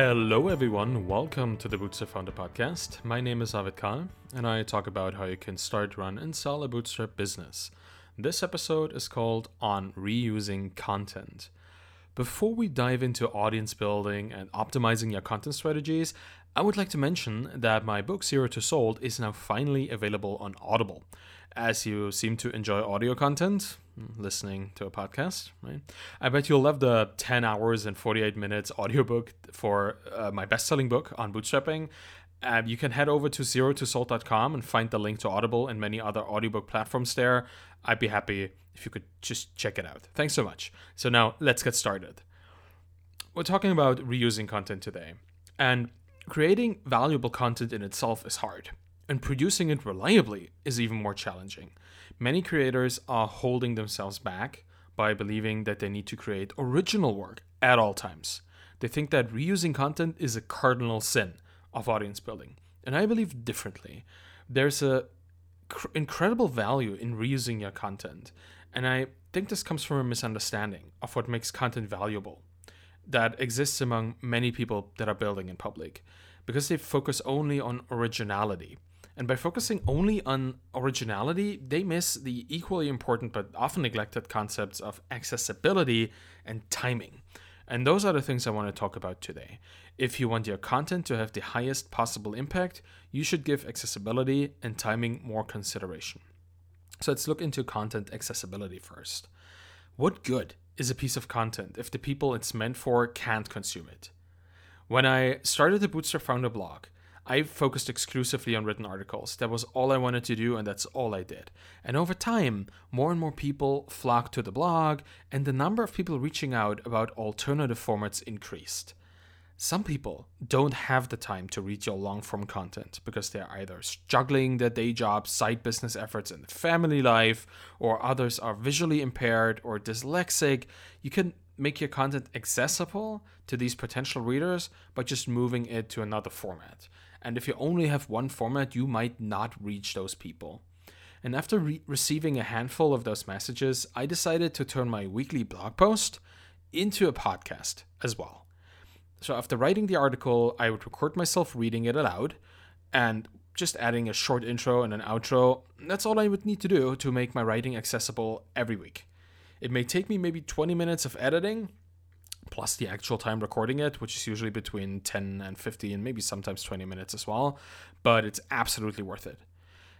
Hello, everyone. Welcome to the Bootstrap Founder Podcast. My name is Arvid Kahl, and I talk about how you can start, run, and sell a Bootstrap business. This episode is called On Reusing Content. Before we dive into audience building and optimizing your content strategies, I would like to mention that my book Zero to Sold is now finally available on Audible. As you seem to enjoy audio content, listening to a podcast, right? I bet you'll love the 10 hours and 48 minutes audiobook for uh, my best selling book on bootstrapping. Um, you can head over to zerotosold.com and find the link to Audible and many other audiobook platforms there. I'd be happy if you could just check it out. Thanks so much. So, now let's get started. We're talking about reusing content today. And Creating valuable content in itself is hard, and producing it reliably is even more challenging. Many creators are holding themselves back by believing that they need to create original work at all times. They think that reusing content is a cardinal sin of audience building, and I believe differently. There's a cr- incredible value in reusing your content, and I think this comes from a misunderstanding of what makes content valuable that exists among many people that are building in public because they focus only on originality. And by focusing only on originality, they miss the equally important but often neglected concepts of accessibility and timing. And those are the things I want to talk about today. If you want your content to have the highest possible impact, you should give accessibility and timing more consideration. So let's look into content accessibility first. What good is a piece of content if the people it's meant for can't consume it. When I started the Bootstrap Founder blog, I focused exclusively on written articles. That was all I wanted to do, and that's all I did. And over time, more and more people flocked to the blog, and the number of people reaching out about alternative formats increased. Some people don't have the time to read your long form content because they're either juggling their day job, side business efforts, and family life, or others are visually impaired or dyslexic. You can make your content accessible to these potential readers by just moving it to another format. And if you only have one format, you might not reach those people. And after re- receiving a handful of those messages, I decided to turn my weekly blog post into a podcast as well. So after writing the article, I would record myself reading it aloud and just adding a short intro and an outro. That's all I would need to do to make my writing accessible every week. It may take me maybe 20 minutes of editing, plus the actual time recording it, which is usually between 10 and 50 and maybe sometimes 20 minutes as well, but it's absolutely worth it.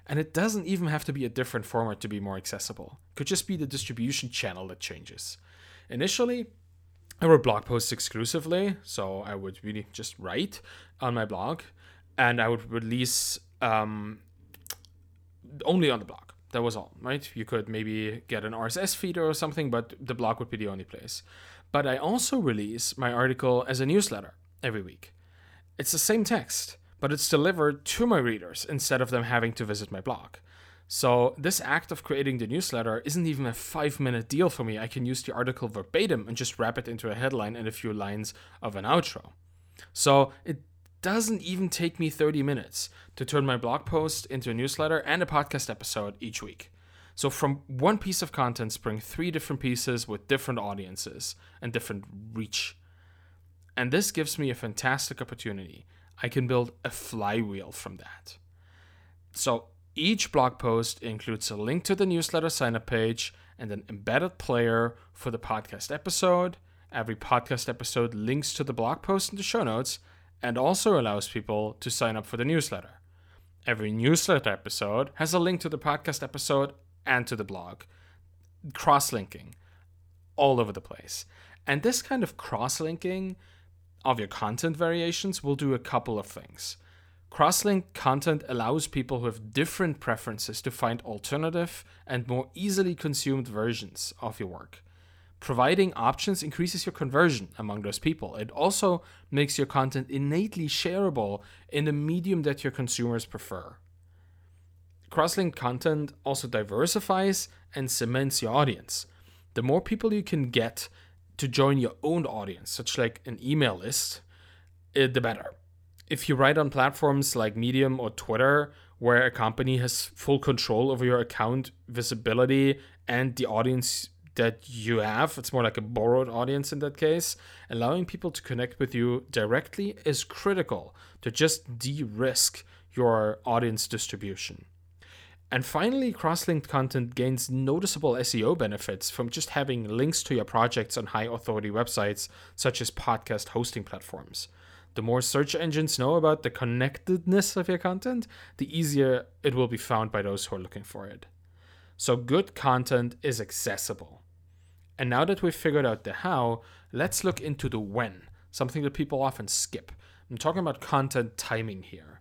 And it doesn't even have to be a different format to be more accessible. It could just be the distribution channel that changes. Initially, I wrote blog posts exclusively, so I would really just write on my blog, and I would release um, only on the blog. That was all, right? You could maybe get an RSS feed or something, but the blog would be the only place. But I also release my article as a newsletter every week. It's the same text, but it's delivered to my readers instead of them having to visit my blog. So, this act of creating the newsletter isn't even a five minute deal for me. I can use the article verbatim and just wrap it into a headline and a few lines of an outro. So, it doesn't even take me 30 minutes to turn my blog post into a newsletter and a podcast episode each week. So, from one piece of content, spring three different pieces with different audiences and different reach. And this gives me a fantastic opportunity. I can build a flywheel from that. So, each blog post includes a link to the newsletter sign up page and an embedded player for the podcast episode. Every podcast episode links to the blog post in the show notes and also allows people to sign up for the newsletter. Every newsletter episode has a link to the podcast episode and to the blog, cross linking all over the place. And this kind of cross linking of your content variations will do a couple of things. Crosslink content allows people who have different preferences to find alternative and more easily consumed versions of your work. Providing options increases your conversion among those people. It also makes your content innately shareable in the medium that your consumers prefer. Crosslink content also diversifies and cements your audience. The more people you can get to join your own audience, such like an email list, eh, the better if you write on platforms like Medium or Twitter, where a company has full control over your account visibility and the audience that you have. It's more like a borrowed audience in that case. Allowing people to connect with you directly is critical to just de risk your audience distribution. And finally, cross linked content gains noticeable SEO benefits from just having links to your projects on high authority websites such as podcast hosting platforms. The more search engines know about the connectedness of your content, the easier it will be found by those who are looking for it. So, good content is accessible. And now that we've figured out the how, let's look into the when, something that people often skip. I'm talking about content timing here.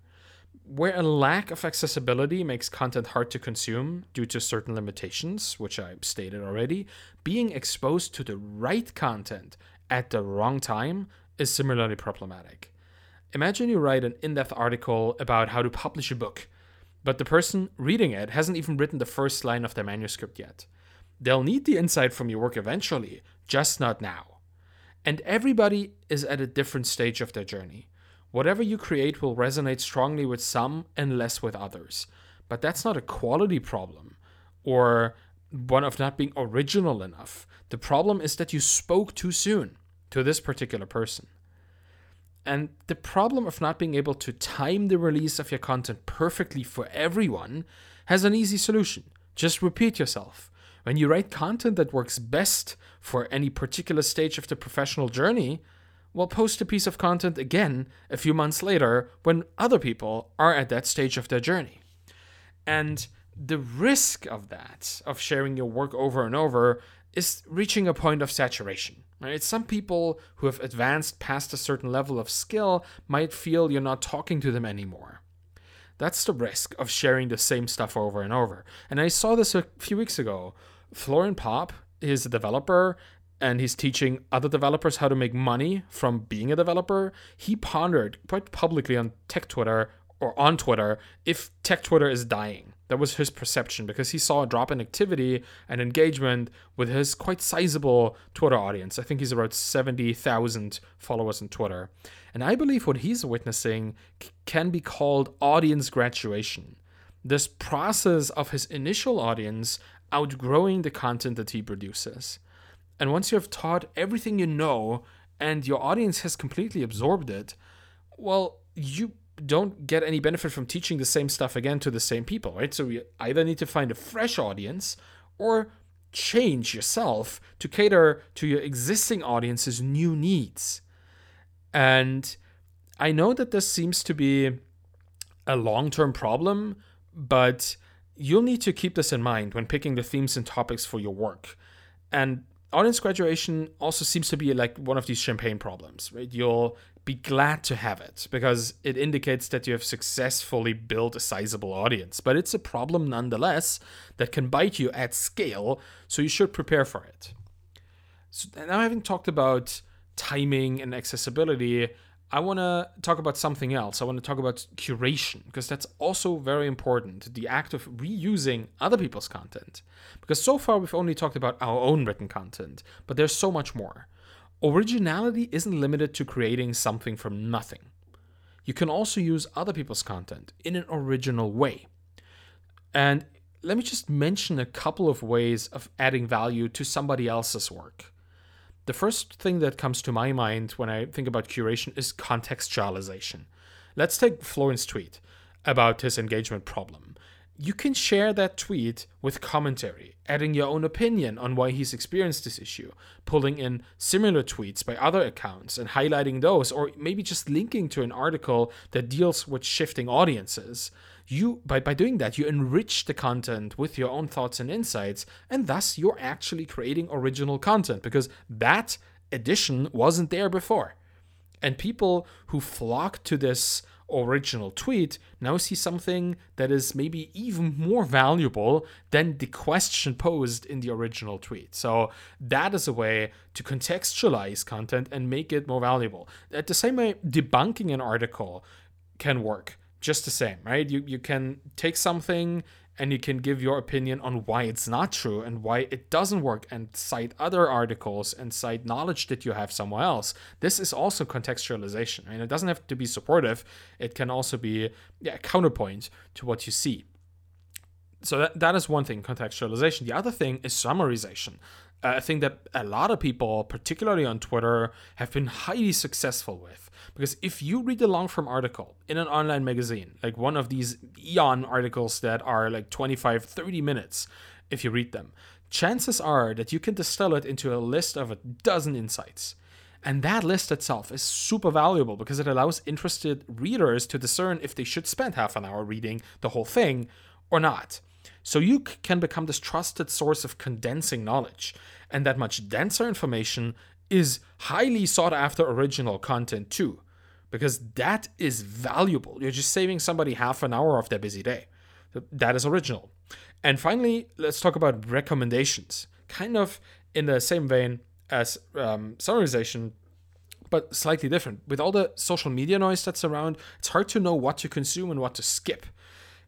Where a lack of accessibility makes content hard to consume due to certain limitations, which I stated already, being exposed to the right content at the wrong time is similarly problematic. Imagine you write an in depth article about how to publish a book, but the person reading it hasn't even written the first line of their manuscript yet. They'll need the insight from your work eventually, just not now. And everybody is at a different stage of their journey. Whatever you create will resonate strongly with some and less with others. But that's not a quality problem or one of not being original enough. The problem is that you spoke too soon to this particular person. And the problem of not being able to time the release of your content perfectly for everyone has an easy solution. Just repeat yourself. When you write content that works best for any particular stage of the professional journey, well, post a piece of content again a few months later when other people are at that stage of their journey. And the risk of that, of sharing your work over and over, is reaching a point of saturation. Right? Some people who have advanced past a certain level of skill might feel you're not talking to them anymore. That's the risk of sharing the same stuff over and over. And I saw this a few weeks ago. Florian Pop, is a developer and he's teaching other developers how to make money from being a developer. He pondered quite publicly on tech Twitter or on Twitter if tech Twitter is dying. That was his perception because he saw a drop in activity and engagement with his quite sizable Twitter audience. I think he's about 70,000 followers on Twitter. And I believe what he's witnessing can be called audience graduation. This process of his initial audience outgrowing the content that he produces. And once you have taught everything you know and your audience has completely absorbed it, well, you don't get any benefit from teaching the same stuff again to the same people, right? So you either need to find a fresh audience or change yourself to cater to your existing audience's new needs. And I know that this seems to be a long term problem, but you'll need to keep this in mind when picking the themes and topics for your work. And audience graduation also seems to be like one of these champagne problems, right? You'll be glad to have it because it indicates that you have successfully built a sizable audience. But it's a problem nonetheless that can bite you at scale, so you should prepare for it. So now, having talked about timing and accessibility, I want to talk about something else. I want to talk about curation because that's also very important the act of reusing other people's content. Because so far we've only talked about our own written content, but there's so much more. Originality isn't limited to creating something from nothing. You can also use other people's content in an original way. And let me just mention a couple of ways of adding value to somebody else's work. The first thing that comes to my mind when I think about curation is contextualization. Let's take Florian's tweet about his engagement problem you can share that tweet with commentary, adding your own opinion on why he's experienced this issue, pulling in similar tweets by other accounts and highlighting those, or maybe just linking to an article that deals with shifting audiences. You by, by doing that, you enrich the content with your own thoughts and insights, and thus you're actually creating original content because that addition wasn't there before. And people who flock to this original tweet now see something that is maybe even more valuable than the question posed in the original tweet. So that is a way to contextualize content and make it more valuable. At the same way, debunking an article can work just the same, right? You you can take something and you can give your opinion on why it's not true and why it doesn't work and cite other articles and cite knowledge that you have somewhere else. This is also contextualization. and it doesn't have to be supportive, it can also be yeah, a counterpoint to what you see. So that, that is one thing, contextualization. The other thing is summarization. Uh, a thing that a lot of people, particularly on Twitter, have been highly successful with. Because if you read a long form article in an online magazine, like one of these Aeon articles that are like 25, 30 minutes, if you read them, chances are that you can distill it into a list of a dozen insights. And that list itself is super valuable because it allows interested readers to discern if they should spend half an hour reading the whole thing or not. So you can become this trusted source of condensing knowledge. And that much denser information is highly sought after original content too, because that is valuable. You're just saving somebody half an hour of their busy day. That is original. And finally, let's talk about recommendations. Kind of in the same vein as um, summarization, but slightly different. With all the social media noise that's around, it's hard to know what to consume and what to skip.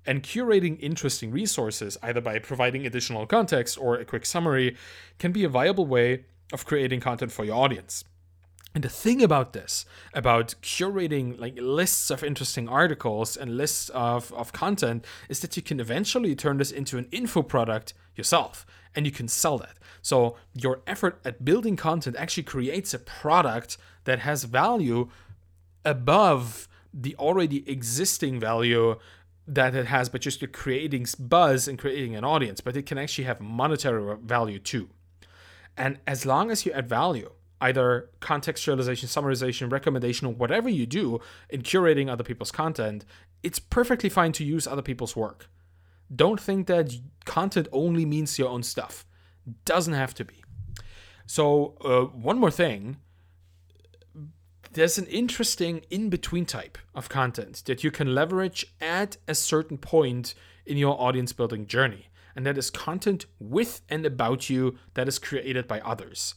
And curating interesting resources, either by providing additional context or a quick summary, can be a viable way of creating content for your audience. And the thing about this, about curating like lists of interesting articles and lists of, of content, is that you can eventually turn this into an info product yourself and you can sell that. So your effort at building content actually creates a product that has value above the already existing value that it has but just creating buzz and creating an audience, but it can actually have monetary value too. And as long as you add value, either contextualization, summarization, recommendation, or whatever you do in curating other people's content, it's perfectly fine to use other people's work. Don't think that content only means your own stuff. Doesn't have to be. So, uh, one more thing there's an interesting in between type of content that you can leverage at a certain point in your audience building journey. And that is content with and about you that is created by others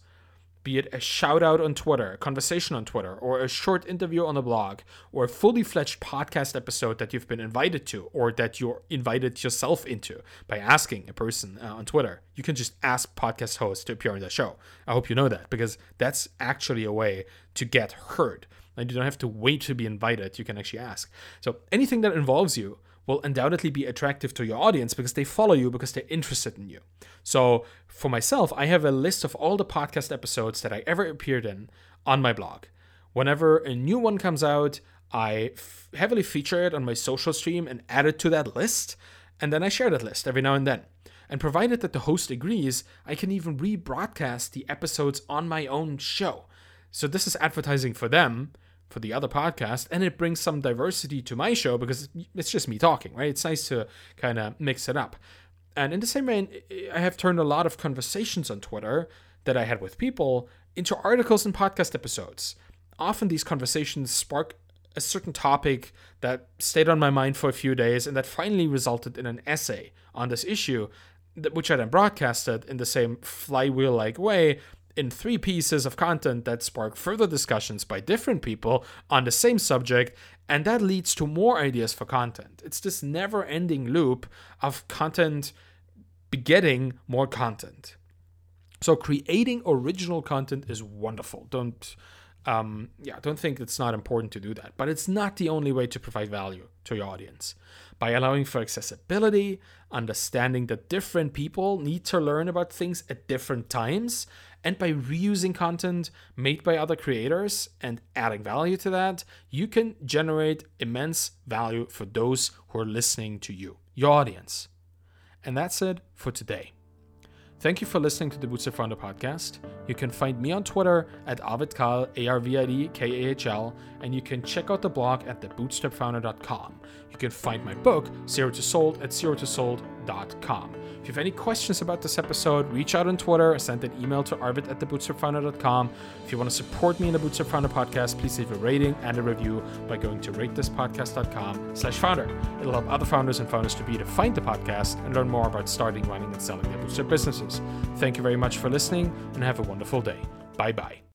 be it a shout out on Twitter, a conversation on Twitter, or a short interview on a blog, or a fully fledged podcast episode that you've been invited to, or that you're invited yourself into by asking a person uh, on Twitter. You can just ask podcast hosts to appear on the show. I hope you know that because that's actually a way to get heard. And you don't have to wait to be invited, you can actually ask. So anything that involves you will undoubtedly be attractive to your audience because they follow you because they're interested in you. So, for myself, I have a list of all the podcast episodes that I ever appeared in on my blog. Whenever a new one comes out, I f- heavily feature it on my social stream and add it to that list, and then I share that list every now and then. And provided that the host agrees, I can even rebroadcast the episodes on my own show. So, this is advertising for them for the other podcast and it brings some diversity to my show because it's just me talking right? It's nice to kind of mix it up. And in the same vein i have turned a lot of conversations on twitter that i had with people into articles and podcast episodes. Often these conversations spark a certain topic that stayed on my mind for a few days and that finally resulted in an essay on this issue which i then broadcasted in the same flywheel like way in three pieces of content that spark further discussions by different people on the same subject, and that leads to more ideas for content. It's this never ending loop of content begetting more content. So creating original content is wonderful. Don't um, yeah, don't think it's not important to do that, but it's not the only way to provide value to your audience. By allowing for accessibility, understanding that different people need to learn about things at different times, and by reusing content made by other creators and adding value to that, you can generate immense value for those who are listening to you, your audience. And that's it for today. Thank you for listening to the Bootstrap Founder podcast. You can find me on Twitter at arvidkahl, A-R-V-I-D-K-A-H-L, and you can check out the blog at thebootstrapfounder.com. You can find my book, Zero to Sold, at If you have any questions about this episode, reach out on Twitter or send an email to arvid at thebootstrapfounder.com. If you want to support me in the Bootstrap Founder podcast, please leave a rating and a review by going to ratethispodcast.com slash founder. It'll help other founders and founders to be to find the podcast and learn more about starting, running, and selling their Bootstrap businesses. Thank you very much for listening and have a wonderful day. Bye bye.